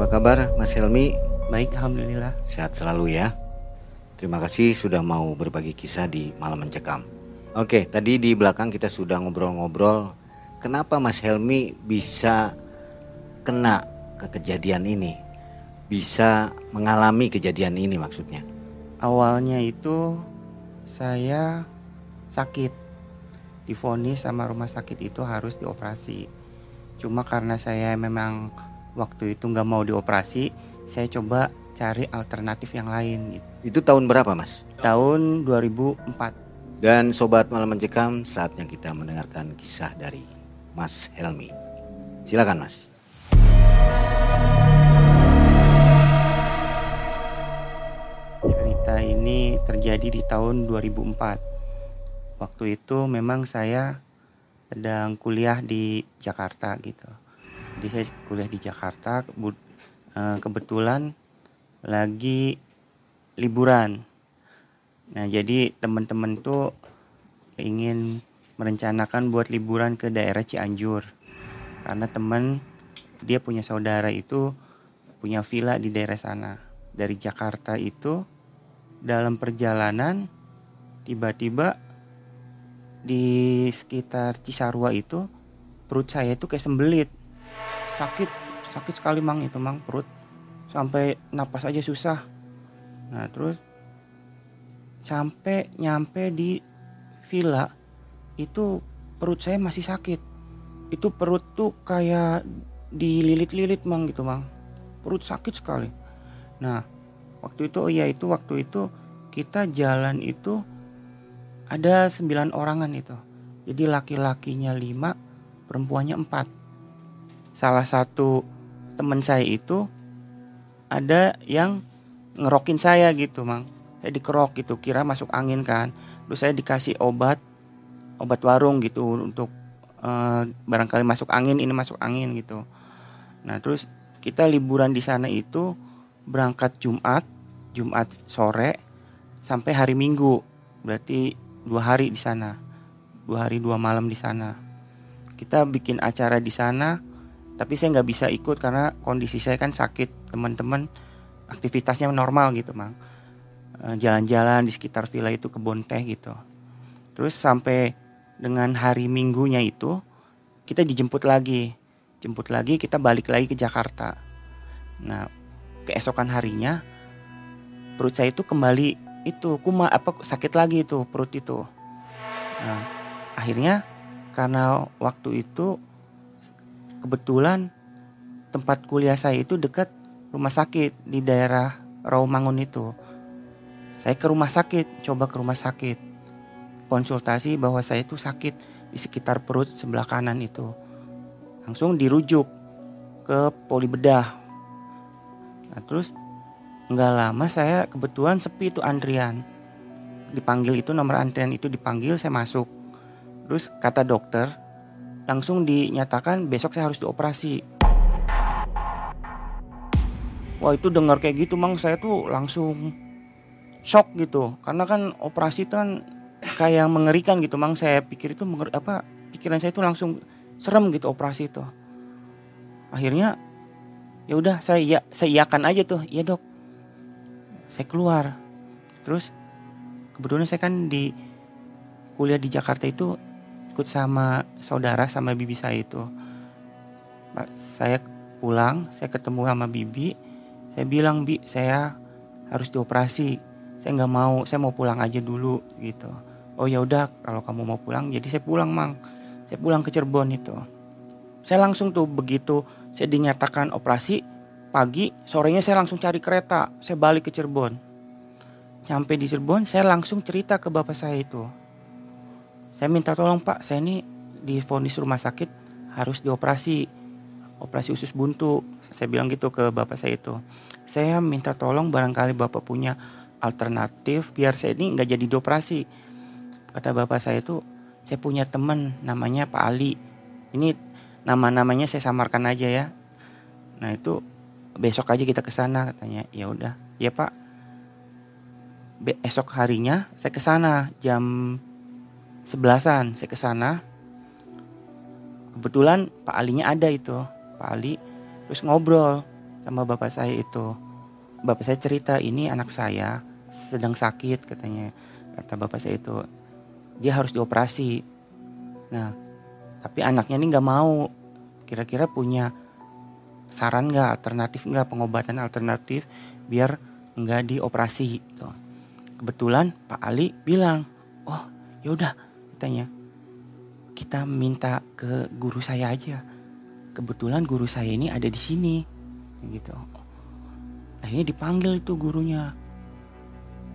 Apa kabar Mas Helmi? Baik, alhamdulillah. Sehat selalu ya. Terima kasih sudah mau berbagi kisah di Malam Mencekam. Oke, tadi di belakang kita sudah ngobrol-ngobrol kenapa Mas Helmi bisa kena ke kejadian ini? Bisa mengalami kejadian ini maksudnya. Awalnya itu saya sakit. Difonis sama rumah sakit itu harus dioperasi. Cuma karena saya memang waktu itu nggak mau dioperasi, saya coba cari alternatif yang lain gitu. Itu tahun berapa Mas? Tahun 2004. Dan Sobat Malam Mencekam saatnya kita mendengarkan kisah dari Mas Helmi. Silakan Mas. Cerita ini terjadi di tahun 2004. Waktu itu memang saya sedang kuliah di Jakarta gitu. Jadi saya kuliah di Jakarta eh, kebetulan lagi liburan. Nah, jadi teman-teman tuh ingin merencanakan buat liburan ke daerah Cianjur. Karena teman dia punya saudara itu punya villa di daerah sana. Dari Jakarta itu dalam perjalanan tiba-tiba di sekitar Cisarua itu perut saya itu kayak sembelit. Sakit, sakit sekali mang itu mang perut. Sampai napas aja susah. Nah terus sampai nyampe di villa itu perut saya masih sakit. Itu perut tuh kayak dililit-lilit mang gitu mang. Perut sakit sekali. Nah waktu itu oh iya itu waktu itu kita jalan itu ada sembilan orangan itu. Jadi laki-lakinya lima perempuannya empat salah satu teman saya itu ada yang ngerokin saya gitu mang. Saya dikerok gitu kira masuk angin kan. Terus saya dikasih obat obat warung gitu untuk uh, barangkali masuk angin ini masuk angin gitu. Nah terus kita liburan di sana itu berangkat Jumat Jumat sore sampai hari Minggu. Berarti dua hari di sana dua hari dua malam di sana. Kita bikin acara di sana tapi saya nggak bisa ikut karena kondisi saya kan sakit teman-teman aktivitasnya normal gitu mang. Eh, jalan-jalan di sekitar villa itu kebun teh gitu. Terus sampai dengan hari minggunya itu kita dijemput lagi. Jemput lagi kita balik lagi ke Jakarta. Nah keesokan harinya perut saya itu kembali itu kuma apa sakit lagi itu perut itu. Nah akhirnya karena waktu itu kebetulan tempat kuliah saya itu dekat rumah sakit di daerah Rawamangun itu. Saya ke rumah sakit, coba ke rumah sakit. Konsultasi bahwa saya itu sakit di sekitar perut sebelah kanan itu. Langsung dirujuk ke poli bedah. Nah, terus nggak lama saya kebetulan sepi itu antrian. Dipanggil itu nomor antrian itu dipanggil saya masuk. Terus kata dokter, langsung dinyatakan besok saya harus dioperasi. Wah itu dengar kayak gitu mang saya tuh langsung shock gitu. Karena kan operasi itu kan kayak mengerikan gitu mang. Saya pikir itu menger apa pikiran saya itu langsung serem gitu operasi itu. Akhirnya ya udah saya ya saya iakan aja tuh. Ya dok. Saya keluar. Terus kebetulan saya kan di kuliah di Jakarta itu ikut sama saudara sama bibi saya itu. Saya pulang saya ketemu sama bibi. Saya bilang bi saya harus dioperasi. Saya nggak mau saya mau pulang aja dulu gitu. Oh ya udah kalau kamu mau pulang jadi saya pulang mang. Saya pulang ke Cirebon itu. Saya langsung tuh begitu saya dinyatakan operasi pagi sorenya saya langsung cari kereta. Saya balik ke Cirebon. Sampai di Cirebon saya langsung cerita ke bapak saya itu saya minta tolong pak. Saya ini di vonis rumah sakit harus dioperasi. Operasi usus buntu. Saya bilang gitu ke bapak saya itu. Saya minta tolong barangkali bapak punya alternatif biar saya ini nggak jadi dioperasi. Kata bapak saya itu saya punya teman namanya Pak Ali. Ini nama-namanya saya samarkan aja ya. Nah itu besok aja kita ke sana katanya. Ya udah. Ya pak. Esok harinya saya ke sana jam sebelasan saya ke sana. Kebetulan Pak Alinya ada itu. Pak Ali terus ngobrol sama bapak saya itu. Bapak saya cerita ini anak saya sedang sakit katanya. Kata bapak saya itu dia harus dioperasi. Nah tapi anaknya ini nggak mau. Kira-kira punya saran nggak alternatif nggak pengobatan alternatif biar nggak dioperasi gitu. kebetulan Pak Ali bilang oh yaudah katanya kita minta ke guru saya aja. Kebetulan guru saya ini ada di sini. Gitu. Akhirnya dipanggil itu gurunya.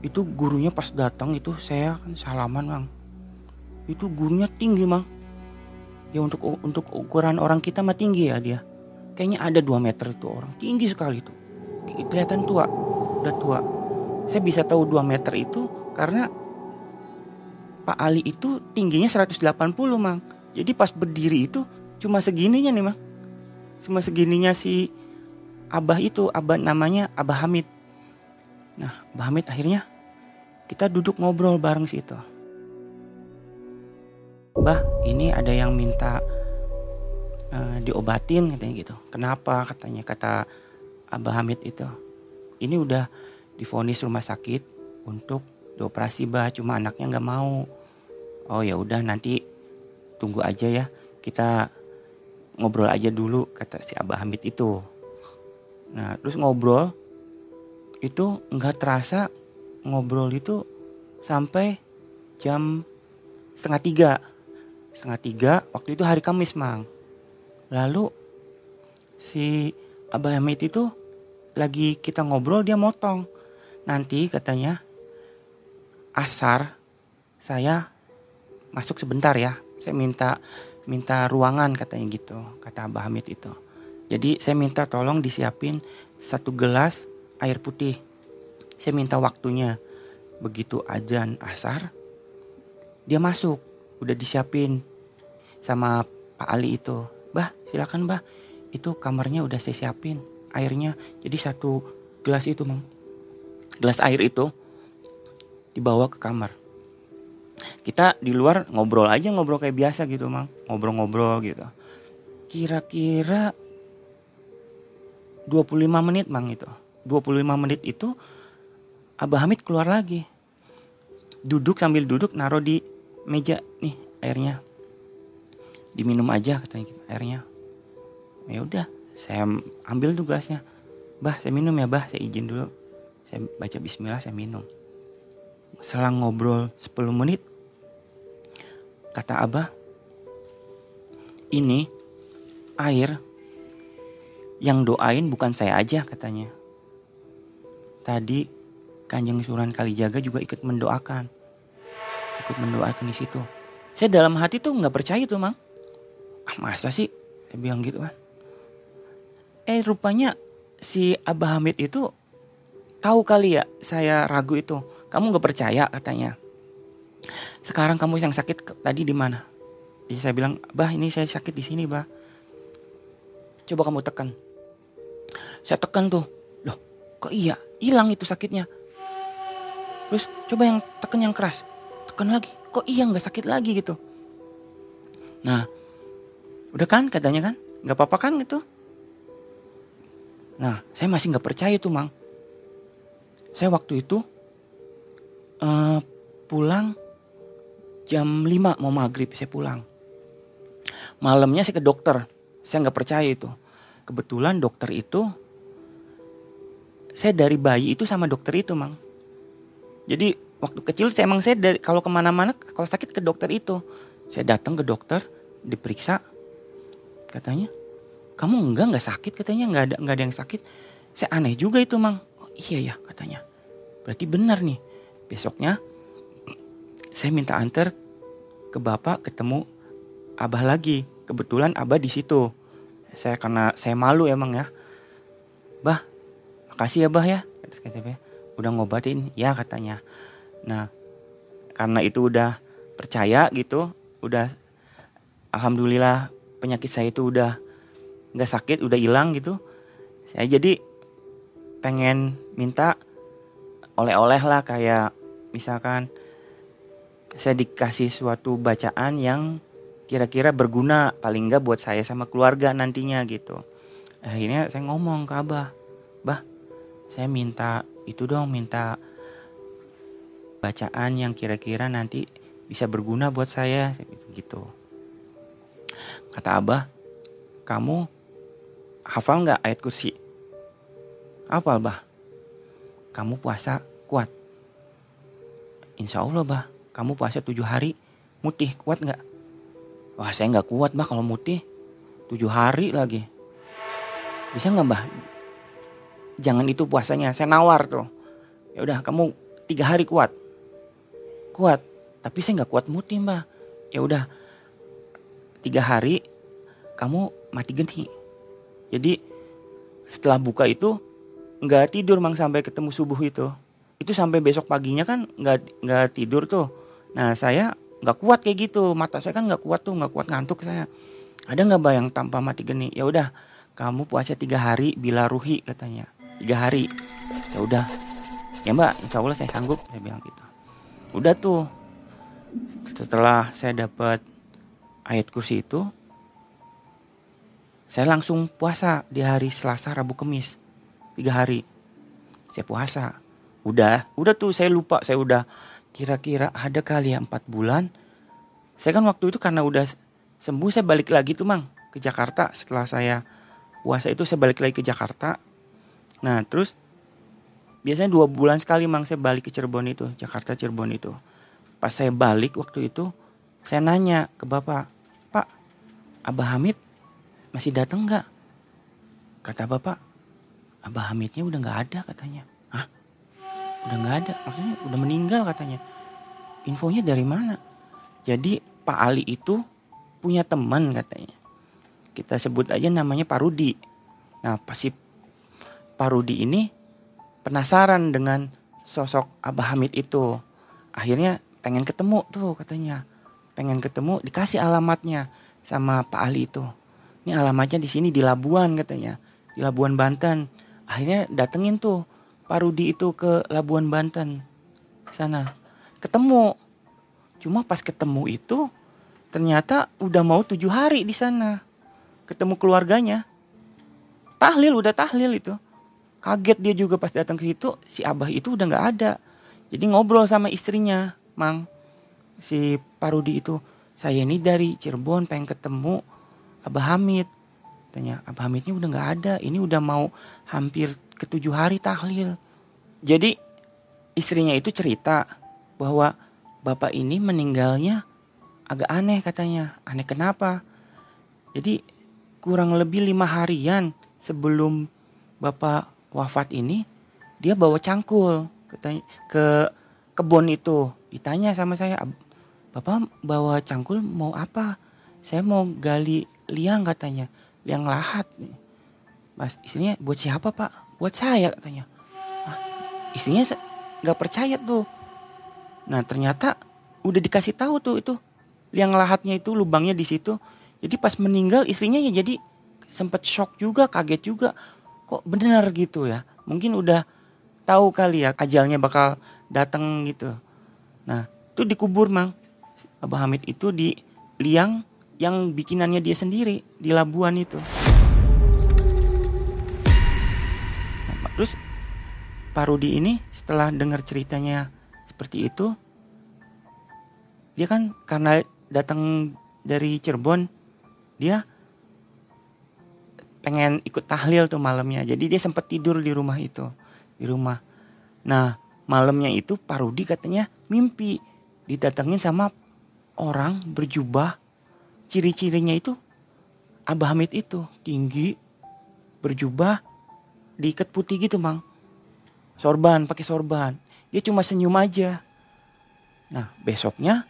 Itu gurunya pas datang itu saya kan salaman bang itu gurunya tinggi bang ya untuk untuk ukuran orang kita mah tinggi ya dia. Kayaknya ada 2 meter itu orang. Tinggi sekali itu kelihatan tua. Udah tua. Saya bisa tahu 2 meter itu karena Pak Ali itu tingginya 180 mang. Jadi pas berdiri itu cuma segininya nih mang. Cuma segininya si abah itu abah namanya abah Hamid. Nah abah Hamid akhirnya kita duduk ngobrol bareng situ. Bah ini ada yang minta uh, diobatin katanya gitu. Kenapa? Katanya kata abah Hamid itu. Ini udah difonis rumah sakit untuk dioperasi bah cuma anaknya nggak mau. Oh ya udah nanti tunggu aja ya. Kita ngobrol aja dulu kata si abah Hamid itu. Nah terus ngobrol. Itu nggak terasa ngobrol itu sampai jam setengah tiga. Setengah tiga waktu itu hari Kamis mang. Lalu si Abah Hamid itu lagi kita ngobrol dia motong. Nanti katanya asar saya masuk sebentar ya saya minta minta ruangan katanya gitu kata Abah Hamid itu jadi saya minta tolong disiapin satu gelas air putih. Saya minta waktunya. Begitu ajan asar, dia masuk. Udah disiapin sama Pak Ali itu. Bah silakan bah. Itu kamarnya udah saya siapin. Airnya jadi satu gelas itu mang. Gelas air itu dibawa ke kamar. Kita di luar ngobrol aja ngobrol kayak biasa gitu mang. Ngobrol-ngobrol gitu. Kira-kira 25 menit mang itu. 25 menit itu Abah Hamid keluar lagi. Duduk sambil duduk naruh di meja. Nih airnya. Diminum aja katanya gitu, airnya. Ya udah saya ambil tuh gelasnya. Bah saya minum ya bah. Saya izin dulu. Saya baca bismillah saya minum selang ngobrol 10 menit kata abah ini air yang doain bukan saya aja katanya. Tadi Kanjeng Sunan Kalijaga juga ikut mendoakan. Ikut mendoakan di situ. Saya dalam hati tuh nggak percaya tuh, Mang. Ah, masa sih? Saya bilang gitu kan. Eh, rupanya si Abah Hamid itu tahu kali ya saya ragu itu. Kamu nggak percaya katanya. Sekarang kamu yang sakit tadi di mana? Jadi saya bilang, "Bah, ini saya sakit di sini, Bah." Coba kamu tekan. Saya tekan tuh. Loh, kok iya? Hilang itu sakitnya. Terus coba yang tekan yang keras. Tekan lagi. Kok iya nggak sakit lagi gitu. Nah, udah kan katanya kan? Nggak apa-apa kan gitu. Nah, saya masih nggak percaya tuh, Mang. Saya waktu itu uh, pulang jam 5 mau maghrib saya pulang. Malamnya saya ke dokter. Saya nggak percaya itu. Kebetulan dokter itu saya dari bayi itu sama dokter itu mang. Jadi waktu kecil saya emang saya dari kalau ke mana-mana kalau sakit ke dokter itu. Saya datang ke dokter diperiksa. Katanya kamu enggak nggak sakit? Katanya nggak ada nggak ada yang sakit. Saya aneh juga itu mang. Oh, iya ya katanya. Berarti benar nih besoknya saya minta antar ke bapak ketemu abah lagi. Kebetulan abah di situ. Saya karena saya malu emang ya. Bah makasih ya bah ya. Udah ngobatin. Ya katanya. Nah karena itu udah percaya gitu udah alhamdulillah penyakit saya itu udah nggak sakit udah hilang gitu. Saya jadi pengen minta oleh-oleh lah kayak misalkan saya dikasih suatu bacaan yang kira-kira berguna paling nggak buat saya sama keluarga nantinya gitu. Akhirnya saya ngomong ke abah bah saya minta itu dong minta bacaan yang kira-kira nanti bisa berguna buat saya gitu. Kata abah kamu hafal nggak ayat kursi hafal bah kamu puasa kuat. Insya Allah bah. Kamu puasa tujuh hari mutih kuat nggak? Wah saya nggak kuat bah kalau mutih. Tujuh hari lagi. Bisa nggak bah? Jangan itu puasanya saya nawar tuh. Ya udah kamu tiga hari kuat. Kuat tapi saya nggak kuat mutih mbak ya udah tiga hari kamu mati genti. Jadi setelah buka itu nggak tidur mang sampai ketemu subuh itu. Itu sampai besok paginya kan nggak nggak tidur tuh. Nah saya nggak kuat kayak gitu. Mata saya kan nggak kuat tuh nggak kuat ngantuk saya. Ada nggak bayang tanpa mati geni? Ya udah kamu puasa tiga hari bila ruhi katanya. Tiga hari. Ya udah. Ya mbak insya Allah saya sanggup saya bilang gitu. Udah tuh. Setelah saya dapat ayat kursi itu saya langsung puasa di hari Selasa Rabu Kamis tiga hari. Saya puasa. Udah udah tuh saya lupa saya udah kira-kira ada kali ya empat bulan. Saya kan waktu itu karena udah sembuh saya balik lagi tuh mang ke Jakarta. Setelah saya puasa itu saya balik lagi ke Jakarta. Nah terus biasanya dua bulan sekali mang saya balik ke Cirebon itu Jakarta Cirebon itu. Pas saya balik waktu itu saya nanya ke bapak, Pak, Abah Hamid masih datang nggak? Kata bapak, Abah Hamidnya udah nggak ada katanya. Hah? Udah nggak ada? Maksudnya udah meninggal katanya. Infonya dari mana? Jadi Pak Ali itu punya teman katanya. Kita sebut aja namanya Pak Rudi. Nah, pasti Pak Rudi ini penasaran dengan sosok Abah Hamid itu. Akhirnya pengen ketemu tuh katanya. Pengen ketemu dikasih alamatnya sama Pak Ali itu. Ini alamatnya di sini di Labuan katanya. Di Labuan Banten. Akhirnya datengin tuh Pak Rudi itu ke Labuan Banten. Sana. Ketemu. Cuma pas ketemu itu ternyata udah mau tujuh hari di sana. Ketemu keluarganya. Tahlil udah tahlil itu. Kaget dia juga pas datang ke situ, si Abah itu udah nggak ada. Jadi ngobrol sama istrinya, Mang. Si Parudi itu, saya ini dari Cirebon pengen ketemu Abah Hamid. Tanya, Abah Hamidnya udah nggak ada. Ini udah mau hampir ketujuh hari tahlil. Jadi istrinya itu cerita bahwa bapak ini meninggalnya agak aneh katanya. Aneh kenapa? Jadi kurang lebih lima harian sebelum bapak wafat ini dia bawa cangkul ke, ke kebun itu ditanya sama saya bapak bawa cangkul mau apa saya mau gali liang katanya liang lahat mas istrinya buat siapa pak? Buat saya katanya. Ah, istrinya nggak percaya tuh. Nah ternyata udah dikasih tahu tuh itu. Liang lahatnya itu lubangnya di situ. Jadi pas meninggal istrinya ya jadi sempat shock juga kaget juga. Kok benar gitu ya? Mungkin udah tahu kali ya ajalnya bakal datang gitu. Nah itu dikubur mang. Abah Hamid itu di liang yang bikinannya dia sendiri di Labuan itu nah, terus Pak Rudi ini setelah dengar ceritanya seperti itu dia kan karena datang dari Cirebon dia pengen ikut tahlil tuh malamnya. Jadi dia sempat tidur di rumah itu, di rumah. Nah, malamnya itu Pak Rudi katanya mimpi didatengin sama orang berjubah. Ciri-cirinya itu Abah Hamid itu tinggi, berjubah, diikat putih gitu, Mang. Sorban, pakai sorban. Dia cuma senyum aja. Nah, besoknya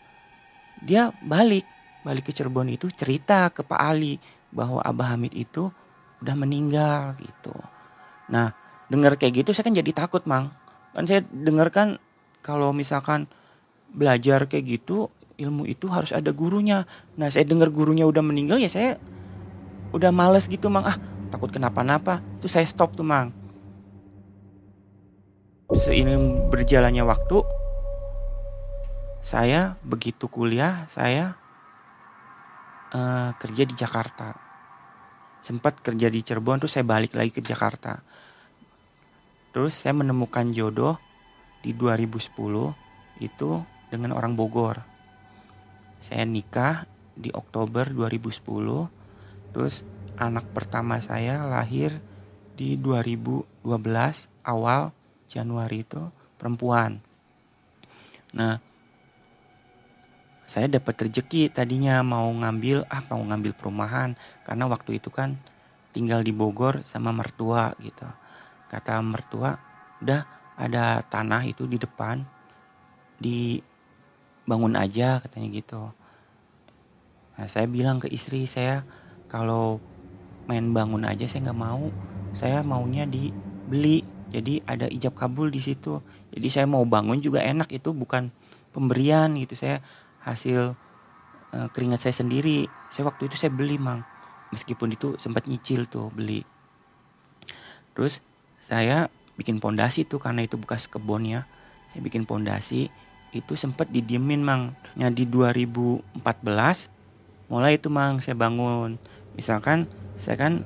dia balik, balik ke Cirebon itu cerita ke Pak Ali bahwa Abah Hamid itu udah meninggal gitu. Nah, dengar kayak gitu saya kan jadi takut, Mang. Kan saya dengar kan kalau misalkan belajar kayak gitu, ilmu itu harus ada gurunya. Nah, saya dengar gurunya udah meninggal ya saya udah males gitu, Mang. Ah, takut kenapa-napa. Itu saya stop tuh, Mang. Seiring berjalannya waktu, saya begitu kuliah, saya uh, kerja di Jakarta sempat kerja di Cirebon tuh saya balik lagi ke Jakarta terus saya menemukan jodoh di 2010 itu dengan orang Bogor saya nikah di Oktober 2010 terus anak pertama saya lahir di 2012 awal Januari itu perempuan. Nah saya dapat rezeki tadinya mau ngambil ah mau ngambil perumahan karena waktu itu kan tinggal di Bogor sama mertua gitu. Kata mertua udah ada tanah itu di depan dibangun aja katanya gitu nah saya bilang ke istri saya kalau main bangun aja saya nggak mau saya maunya dibeli jadi ada ijab kabul di situ jadi saya mau bangun juga enak itu bukan pemberian gitu saya hasil uh, keringat saya sendiri. Saya waktu itu saya beli mang, meskipun itu sempat nyicil tuh beli. Terus saya bikin pondasi tuh karena itu bekas kebun ya. Saya bikin pondasi itu sempat didiemin mang. Nah di 2014 mulai itu mang saya bangun. Misalkan saya kan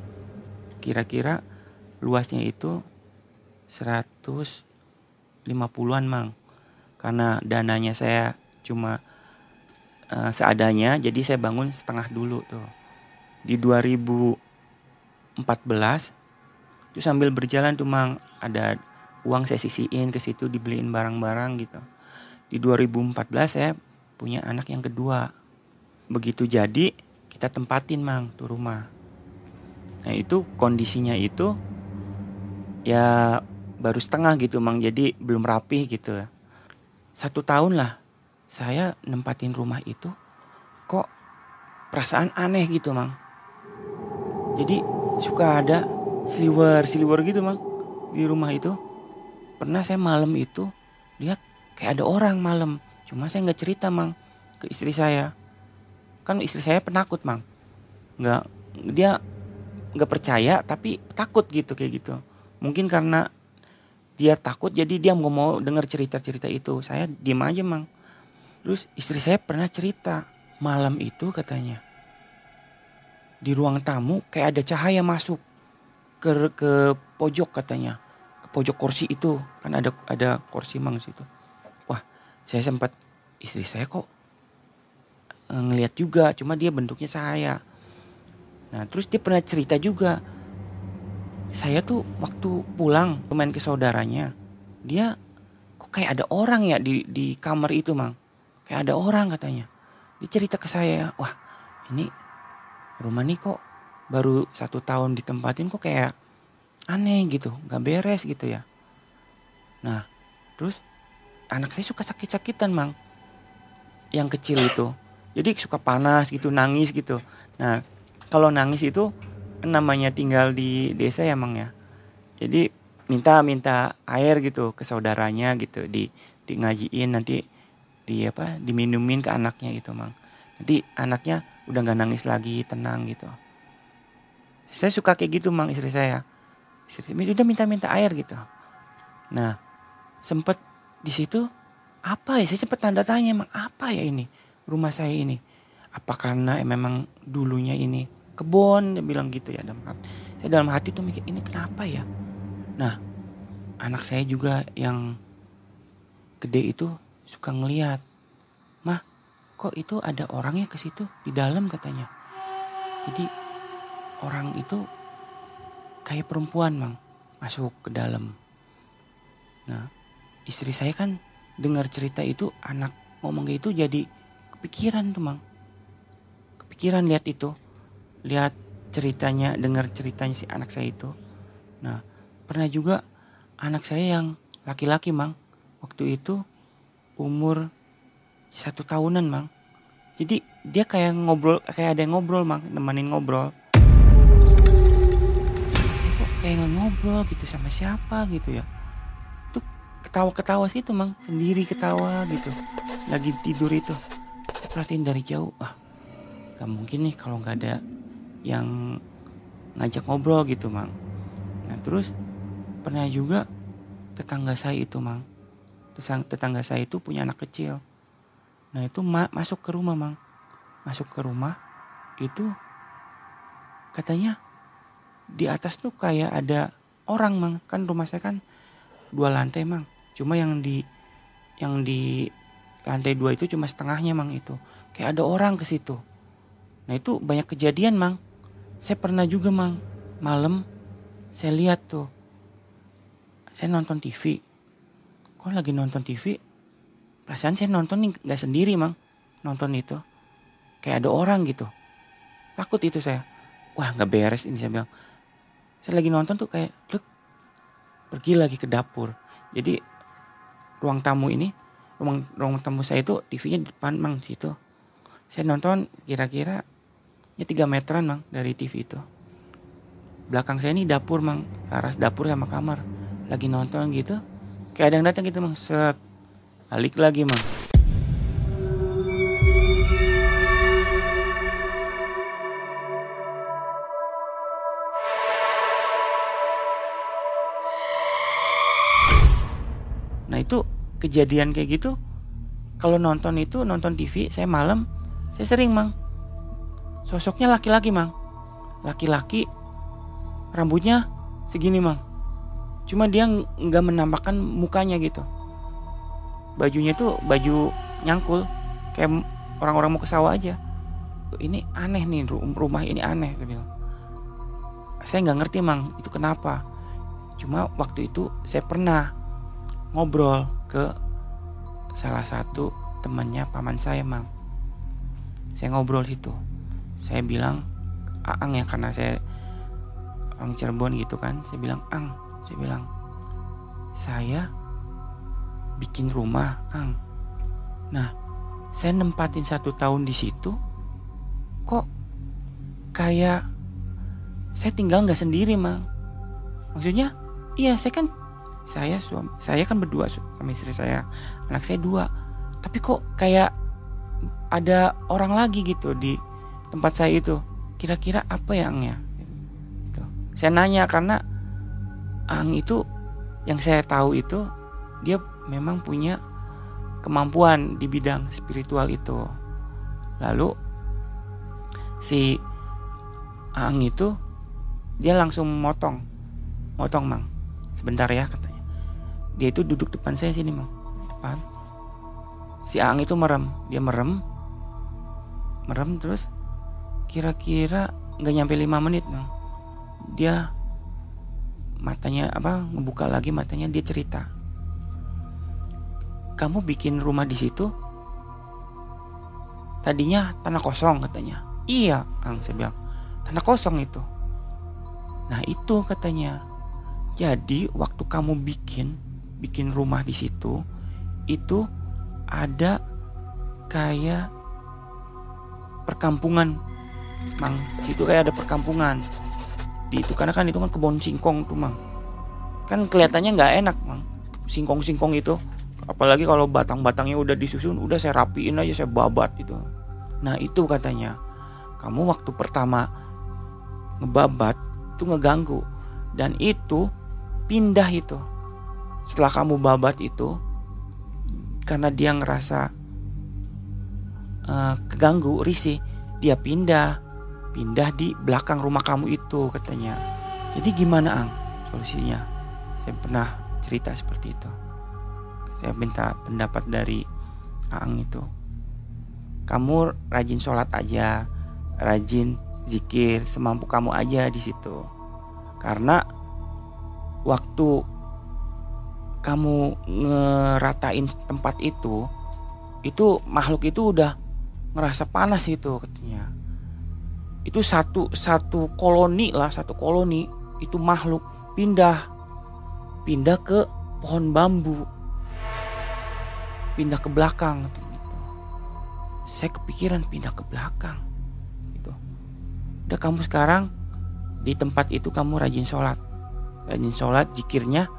kira-kira luasnya itu 150-an mang. Karena dananya saya cuma uh, seadanya jadi saya bangun setengah dulu tuh di 2014 itu sambil berjalan tuh mang ada uang saya sisihin ke situ dibeliin barang-barang gitu di 2014 saya punya anak yang kedua. Begitu jadi kita tempatin mang tuh rumah. Nah itu kondisinya itu ya baru setengah gitu mang jadi belum rapih gitu. Satu tahun lah saya nempatin rumah itu kok perasaan aneh gitu mang. Jadi suka ada sliwer sliwer gitu mang di rumah itu. Pernah saya malam itu lihat kayak ada orang malam. Cuma saya nggak cerita mang ke istri saya. Kan istri saya penakut mang. Nggak dia nggak percaya tapi takut gitu kayak gitu. Mungkin karena dia takut jadi dia mau mau dengar cerita cerita itu. Saya diem aja mang. Terus istri saya pernah cerita malam itu katanya di ruang tamu kayak ada cahaya masuk ke ke pojok katanya. Ke pojok kursi itu. Kan ada ada kursi mang situ saya sempat istri saya kok eh, ngelihat juga cuma dia bentuknya saya. Nah terus dia pernah cerita juga saya tuh waktu pulang main ke saudaranya dia kok kayak ada orang ya di di kamar itu mang? Kayak ada orang katanya. Dia cerita ke saya wah ini rumah ini kok baru satu tahun ditempatin kok kayak aneh gitu nggak beres gitu ya. Nah terus anak saya suka sakit-sakitan mang. Yang kecil itu. Jadi suka panas gitu nangis gitu. Nah kalau nangis itu namanya tinggal di desa ya mang ya. Jadi minta minta air gitu ke saudaranya gitu di di ngajiin nanti di apa diminumin ke anaknya itu mang. Nanti anaknya udah nggak nangis lagi tenang gitu. Saya suka kayak gitu mang istri saya. Istri saya udah minta-minta air gitu. Nah sempet di situ apa ya? Saya sempet tanda tanya emang apa ya ini? Rumah saya ini. Apa karena memang dulunya ini kebun? Dia bilang gitu ya dalam hati. Saya dalam hati tuh mikir ini kenapa ya? Nah anak saya juga yang gede itu suka ngeliat mah kok itu ada orangnya ke situ? Di dalam katanya. Jadi orang itu kayak perempuan mang masuk ke dalam. Nah istri saya kan dengar cerita itu anak ngomong gitu jadi kepikiran tuh mang. Kepikiran lihat itu. Lihat ceritanya dengar ceritanya si anak saya itu. Nah pernah juga anak saya yang laki-laki mang. Waktu itu umur satu tahunan mang. Jadi dia kayak ngobrol kayak ada yang ngobrol mang. Nemenin ngobrol. Kayak ngobrol gitu sama siapa gitu ya ketawa-ketawa sih itu mang. Sendiri ketawa gitu. Lagi tidur itu. Perhatiin dari jauh ah gak mungkin nih kalau nggak ada yang ngajak ngobrol gitu mang. Nah terus pernah juga tetangga saya itu mang. Tetangga saya itu punya anak kecil. Nah itu ma masuk ke rumah mang, masuk ke rumah itu katanya di atas tuh kayak ada orang mang. Kan rumah saya kan dua lantai mang cuma yang di yang di lantai dua itu cuma setengahnya mang itu. Kayak ada orang ke situ. Nah itu banyak kejadian mang. Saya pernah juga mang malam saya lihat tuh saya nonton TV kok lagi nonton TV perasaan saya nonton nih nggak sendiri mang nonton itu. Kayak ada orang gitu. Takut itu saya. Wah nggak beres ini saya bilang. Saya lagi nonton tuh kayak pergi lagi ke dapur. Jadi ruang tamu ini ruang ruang tamu saya itu TV-nya di depan mang situ. Saya nonton kira-kira ya tiga meteran mang dari TV itu. Belakang saya ini dapur mang ke arah dapur sama kamar. Lagi nonton gitu kayak ada yang datang gitu mang set. Balik lagi mang Nah itu kejadian kayak gitu kalau nonton itu nonton TV saya malam saya sering mang. Sosoknya laki-laki mang. Laki-laki rambutnya segini mang. Cuma dia nggak menampakkan mukanya gitu. Bajunya tuh baju nyangkul kayak orang-orang mau ke sawah aja. Ini aneh nih rumah ini aneh saya nggak ngerti mang itu kenapa. Cuma waktu itu saya pernah ngobrol ke salah satu temannya paman saya mang. Saya ngobrol situ. Saya bilang Aang ya karena saya orang Cirebon gitu kan. Saya bilang Ang saya bilang saya bikin rumah Ang nah saya nempatin satu tahun di situ kok kayak saya tinggal nggak sendiri mang. Maksudnya iya saya kan saya suami saya kan berdua sama istri saya. Anak saya dua. Tapi kok kayak ada orang lagi gitu di tempat saya itu. Kira-kira apa yangnya gitu. saya nanya karena ang itu yang saya tahu itu dia memang punya kemampuan di bidang spiritual itu. Lalu si ang itu dia langsung motong. Motong mang. Sebentar ya kata dia itu duduk depan saya sini mang. Depan si Aang itu merem. Dia merem. Merem terus. Kira-kira nggak nyampe lima menit mang. Dia matanya apa ngebuka lagi matanya dia cerita. Kamu bikin rumah di situ? Tadinya tanah kosong katanya. Iya Ang saya bilang. Tanah kosong itu. Nah itu katanya. Jadi waktu kamu bikin bikin rumah di situ itu ada kayak perkampungan mang. Itu kayak ada perkampungan. Di itu karena kan itu kan kebun singkong tuh mang. Kan kelihatannya nggak enak mang. Singkong singkong itu. Apalagi kalau batang-batangnya udah disusun udah saya rapiin aja saya babat itu. Nah itu katanya kamu waktu pertama ngebabat itu ngeganggu. Dan itu pindah itu setelah kamu babat itu karena dia ngerasa uh, keganggu risih dia pindah pindah di belakang rumah kamu itu katanya. Jadi gimana ang solusinya? Saya pernah cerita seperti itu. Saya minta pendapat dari ang itu. Kamu rajin sholat aja rajin zikir semampu kamu aja di situ. Karena waktu kamu ngeratain tempat itu itu makhluk itu udah ngerasa panas itu katanya. Itu satu satu koloni lah satu koloni itu makhluk pindah pindah ke pohon bambu pindah ke belakang gitu. saya kepikiran pindah ke belakang gitu. Udah kamu sekarang di tempat itu kamu rajin sholat. Rajin sholat jikirnya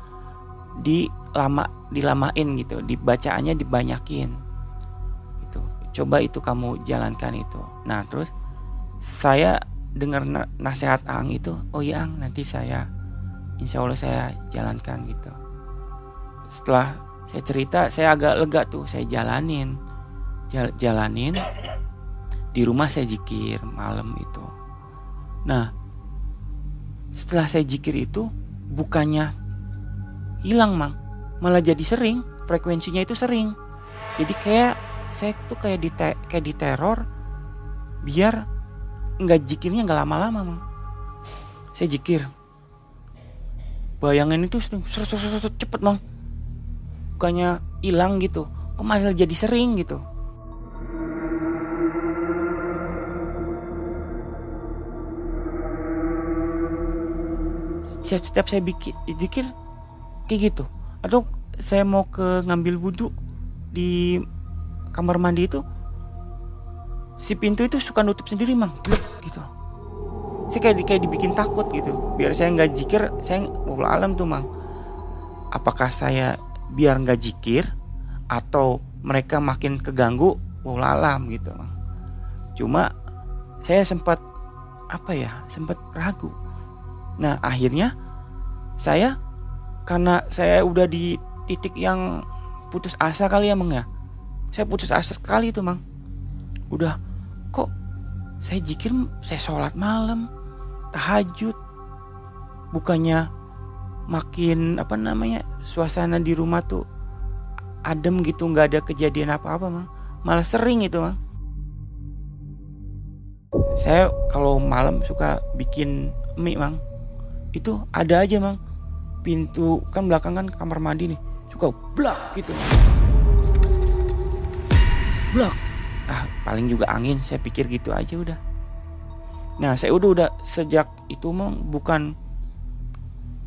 di lama dilamain gitu dibacaannya dibanyakin. Itu coba itu kamu jalankan itu. Nah terus saya dengar nasihat Ang itu oh iya Ang nanti saya insya Allah saya jalankan gitu. Setelah saya cerita saya agak lega tuh saya jalanin. Jal jalanin. Di rumah saya jikir malam itu. Nah setelah saya jikir itu bukannya hilang mang malah jadi sering frekuensinya itu sering. Jadi kayak saya tuh kayak di kayak di teror biar nggak jikirnya nggak lama-lama mang. Saya jikir. Bayangan itu sering cepet mang. Bukannya hilang gitu kok malah jadi sering gitu. Setiap, setiap saya bikin dikir kayak gitu atau saya mau ke ngambil wudhu di kamar mandi itu. Si pintu itu suka nutup sendiri mang. Gitu. Saya kayak kayak dibikin takut gitu. Biar saya nggak jikir saya mau alam tuh mang. Apakah saya biar nggak jikir atau mereka makin keganggu wow alam gitu cuma saya sempat apa ya sempat ragu. Nah akhirnya saya karena saya udah di titik yang putus asa kali ya mang ya? Saya putus asa sekali itu mang. Udah kok saya jikir saya sholat malam tahajud bukannya makin apa namanya suasana di rumah tuh adem gitu nggak ada kejadian apa-apa mah malah sering itu mah saya kalau malam suka bikin mie mang. Itu ada aja mang pintu kan belakang kan kamar mandi nih. Suka blak gitu. Blak. Ah paling juga angin saya pikir gitu aja udah. Nah saya udah udah sejak itu mang bukan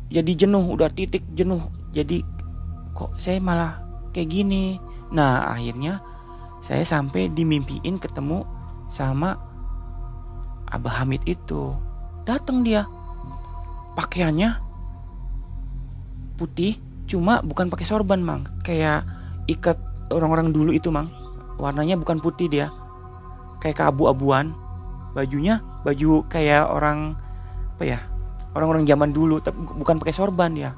jadi jenuh udah titik jenuh. Jadi kok saya malah kayak gini? Nah akhirnya saya sampai dimimpiin ketemu sama Abah Hamid itu. Datang dia. Pakaiannya putih cuma bukan pakai sorban mang. Kayak ikat orang-orang dulu itu mang. Warnanya bukan putih dia. Kayak keabu-abuan. Bajunya baju kayak orang apa ya orang-orang zaman dulu tapi bukan pakai sorban ya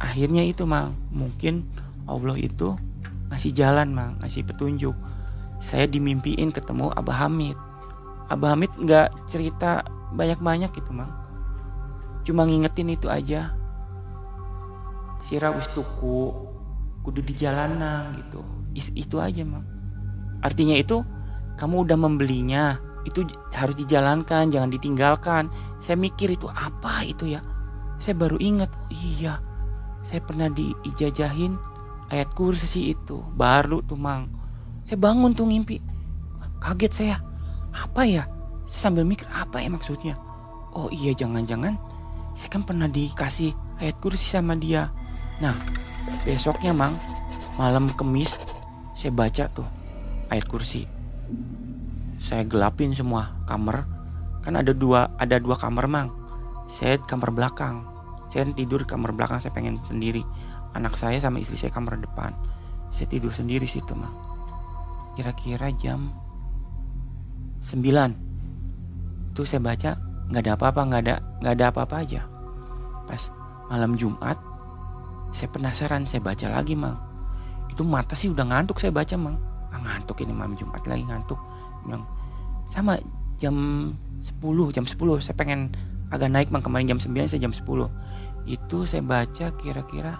akhirnya itu mang mungkin Allah itu ngasih jalan mang ngasih petunjuk. Saya dimimpiin ketemu Abah Hamid. Abah Hamid nggak cerita banyak-banyak gitu mang. Cuma ngingetin itu aja si wis tuku kudu di jalanan gitu. Is, itu aja mang. Artinya itu kamu udah membelinya itu harus dijalankan jangan ditinggalkan. Saya mikir itu apa itu ya? Saya baru ingat oh iya saya pernah diijajahin ayat kursi itu baru tuh mang. Saya bangun tuh ngimpi kaget saya apa ya? Saya sambil mikir apa ya maksudnya? Oh iya jangan-jangan saya kan pernah dikasih ayat kursi sama dia nah besoknya mang malam kemis saya baca tuh ayat kursi. Saya gelapin semua kamar. Kan ada dua ada dua kamar mang. Saya kamar belakang. Saya tidur kamar belakang saya pengen sendiri. Anak saya sama istri saya kamar depan. Saya tidur sendiri situ mang. Kira-kira jam 9 tuh saya baca nggak ada apa-apa nggak ada nggak ada apa-apa aja. Pas malam Jumat saya penasaran saya baca lagi mang. Itu mata sih udah ngantuk saya baca mang. Ah, ngantuk ini malam Jumat lagi ngantuk. Bilang sama jam 10 jam 10 saya pengen agak naik bang kemarin jam 9 saya jam 10 itu saya baca kira-kira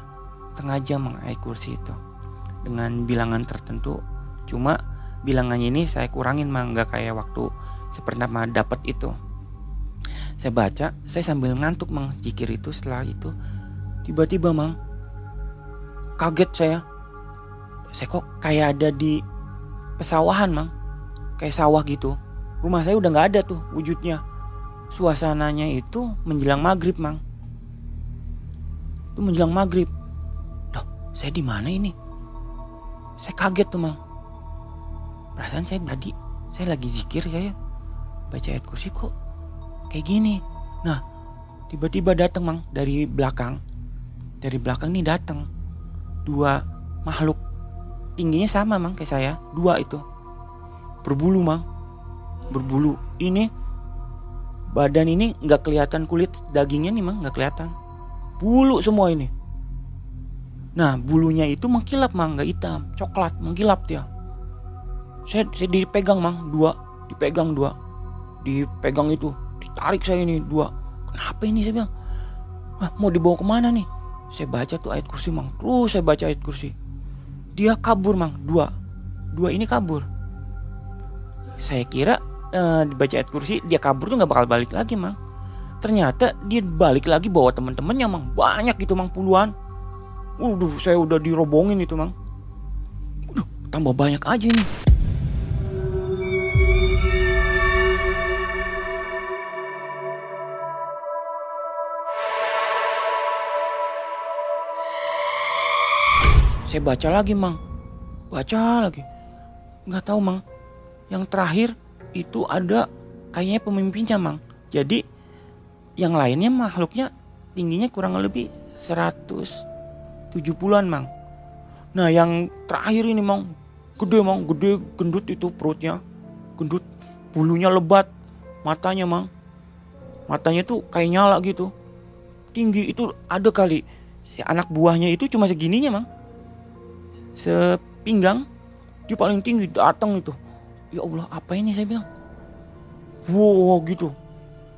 setengah jam mengenai kursi itu. Dengan bilangan tertentu. Cuma bilangannya ini saya kurangin mang. Nggak kayak waktu saya pernah dapat itu. Saya baca saya sambil ngantuk mang. Jikir itu setelah itu tiba-tiba mang kaget saya. Saya kok kayak ada di pesawahan mang. Kayak sawah gitu. Rumah saya udah nggak ada tuh wujudnya. Suasananya itu menjelang maghrib mang. Itu menjelang maghrib. Loh, saya di mana ini? Saya kaget tuh mang. Perasaan saya tadi saya lagi zikir ya baca ayat kursi kok kayak gini. Nah tiba-tiba datang mang dari belakang. Dari belakang nih datang dua makhluk. Tingginya sama mang kayak saya. Dua itu. Berbulu mang. Berbulu. Ini badan ini nggak kelihatan kulit dagingnya nih mang nggak kelihatan. Bulu semua ini. Nah bulunya itu mengkilap mang nggak hitam. Coklat mengkilap dia. Saya, saya dipegang mang dua. Dipegang dua. Dipegang itu. Ditarik saya ini dua. Kenapa ini saya bilang? Wah, mau dibawa ke mana nih saya baca tuh ayat kursi mang. Terus saya baca ayat kursi. Dia kabur mang. Dua. Dua ini kabur. Saya kira uh, dibaca ayat kursi dia kabur tuh nggak bakal balik lagi mang. Ternyata dia balik lagi bawa teman-temannya mang. Banyak gitu mang puluhan. Udah saya udah dirobongin itu mang. Udah tambah banyak aja nih saya baca lagi mang. Baca lagi. Nggak tahu mang. Yang terakhir itu ada kayaknya pemimpinnya mang. Jadi yang lainnya makhluknya tingginya kurang lebih 170-an mang. Nah yang terakhir ini mang gede mang. Gede gendut itu perutnya. Gendut. Bulunya lebat. Matanya mang. Matanya tuh kayak nyala gitu. Tinggi itu ada kali. Si anak buahnya itu cuma segininya mang sepinggang dia paling tinggi datang itu. Ya Allah apa ini saya bilang? Wow gitu.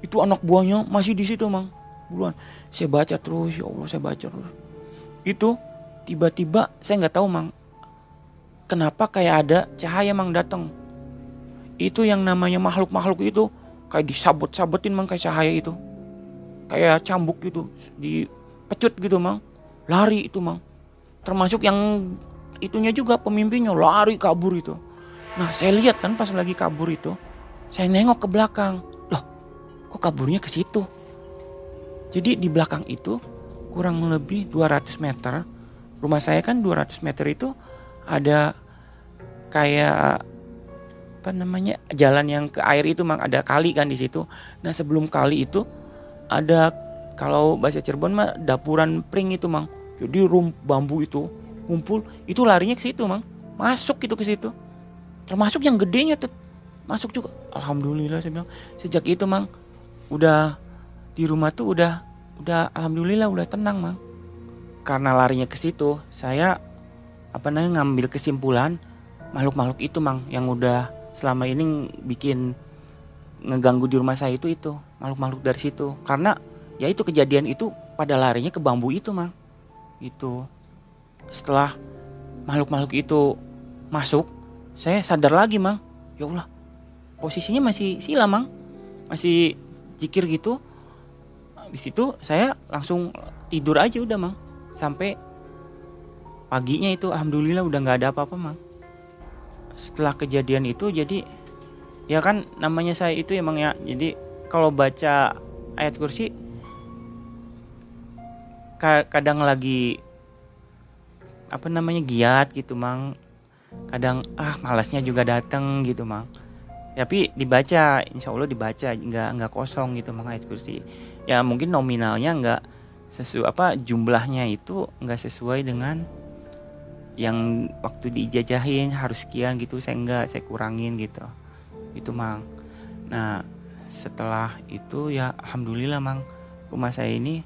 Itu anak buahnya masih di situ mang. Buruan. Saya baca terus ya Allah saya baca terus. Itu tiba-tiba saya nggak tahu mang kenapa kayak ada cahaya mang datang. Itu yang namanya makhluk-makhluk itu kayak disabot-sabotin mang kayak cahaya itu. Kayak cambuk gitu dipecut gitu mang. Lari itu mang. Termasuk yang itunya juga pemimpinnya lari kabur itu. Nah saya lihat kan pas lagi kabur itu, saya nengok ke belakang. Loh, kok kaburnya ke situ? Jadi di belakang itu kurang lebih 200 meter. Rumah saya kan 200 meter itu ada kayak apa namanya jalan yang ke air itu mang ada kali kan di situ. Nah sebelum kali itu ada kalau bahasa Cirebon mah dapuran pring itu mang. Jadi rum bambu itu ngumpul itu larinya ke situ mang. Masuk gitu ke situ. Termasuk yang gedenya tuh masuk juga. Alhamdulillah saya bilang. Sejak itu mang udah di rumah tuh udah udah alhamdulillah udah tenang mang. Karena larinya ke situ saya apa namanya ngambil kesimpulan makhluk-makhluk itu mang yang udah selama ini bikin ngeganggu di rumah saya itu itu. Makhluk-makhluk dari situ. Karena ya itu kejadian itu pada larinya ke bambu itu mang. Itu setelah makhluk-makhluk itu masuk, saya sadar lagi, Mang. Ya Allah, posisinya masih sila, Mang. Masih jikir gitu. Habis itu saya langsung tidur aja udah, Mang. Sampai paginya itu alhamdulillah udah nggak ada apa-apa, Mang. Setelah kejadian itu jadi ya kan namanya saya itu emang ya. Jadi kalau baca ayat kursi kadang lagi apa namanya giat gitu mang. Kadang ah malasnya juga datang gitu mang. Tapi dibaca insya Allah dibaca nggak nggak kosong gitu mang ayat kursi. Ya mungkin nominalnya nggak sesuai apa jumlahnya itu nggak sesuai dengan yang waktu dijajahin harus sekian gitu saya nggak saya kurangin gitu. Itu mang. Nah setelah itu ya alhamdulillah mang rumah saya ini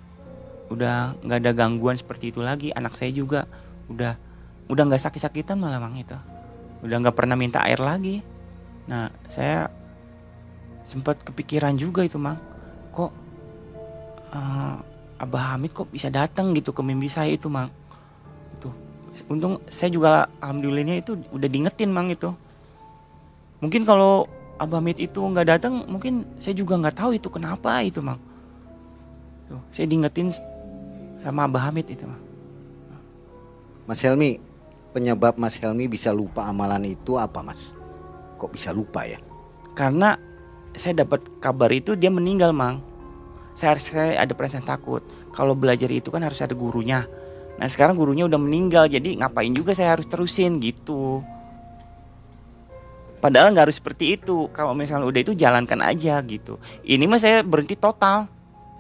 udah nggak ada gangguan seperti itu lagi. Anak saya juga udah udah nggak sakit-sakitan malah mang itu. Udah nggak pernah minta air lagi. Nah saya sempat kepikiran juga itu mang. Kok uh, abah Hamid kok bisa datang gitu ke mimpi saya itu mang? Itu untung saya juga alhamdulillahnya itu udah diingetin mang itu. Mungkin kalau abah Hamid itu nggak datang mungkin saya juga nggak tahu itu kenapa itu mang. Tuh saya diingetin sama abah Hamid itu mang Mas Helmi, penyebab Mas Helmi bisa lupa amalan itu apa Mas? Kok bisa lupa ya? Karena saya dapat kabar itu dia meninggal mang. Saya, saya ada perasaan takut. Kalau belajar itu kan harus ada gurunya. Nah sekarang gurunya udah meninggal jadi ngapain juga saya harus terusin gitu. Padahal nggak harus seperti itu. Kalau misalnya udah itu jalankan aja gitu. Ini mah saya berhenti total.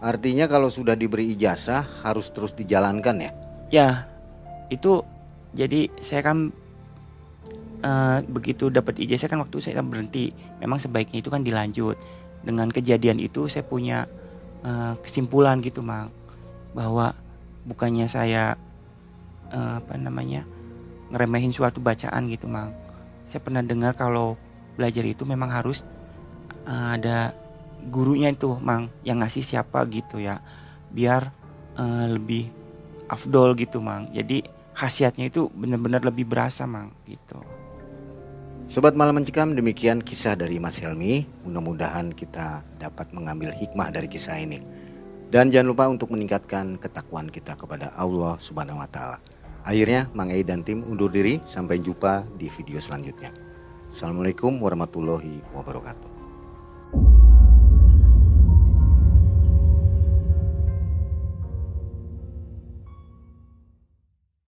Artinya kalau sudah diberi ijazah harus terus dijalankan ya? Ya, itu jadi saya kan uh, begitu dapat ijazah kan waktu saya berhenti. Memang sebaiknya itu kan dilanjut. Dengan kejadian itu saya punya uh, kesimpulan gitu mang. Bahwa bukannya saya uh, apa namanya ngeremehin suatu bacaan gitu mang. Saya pernah dengar kalau belajar itu memang harus uh, ada gurunya itu mang yang ngasih siapa gitu ya. Biar uh, lebih afdol gitu mang. Jadi khasiatnya itu benar-benar lebih berasa mang gitu Sobat Malam Mencekam, demikian kisah dari Mas Helmi. Mudah-mudahan kita dapat mengambil hikmah dari kisah ini. Dan jangan lupa untuk meningkatkan ketakwaan kita kepada Allah Subhanahu wa taala. Akhirnya Mang Ei dan tim undur diri, sampai jumpa di video selanjutnya. Assalamualaikum warahmatullahi wabarakatuh.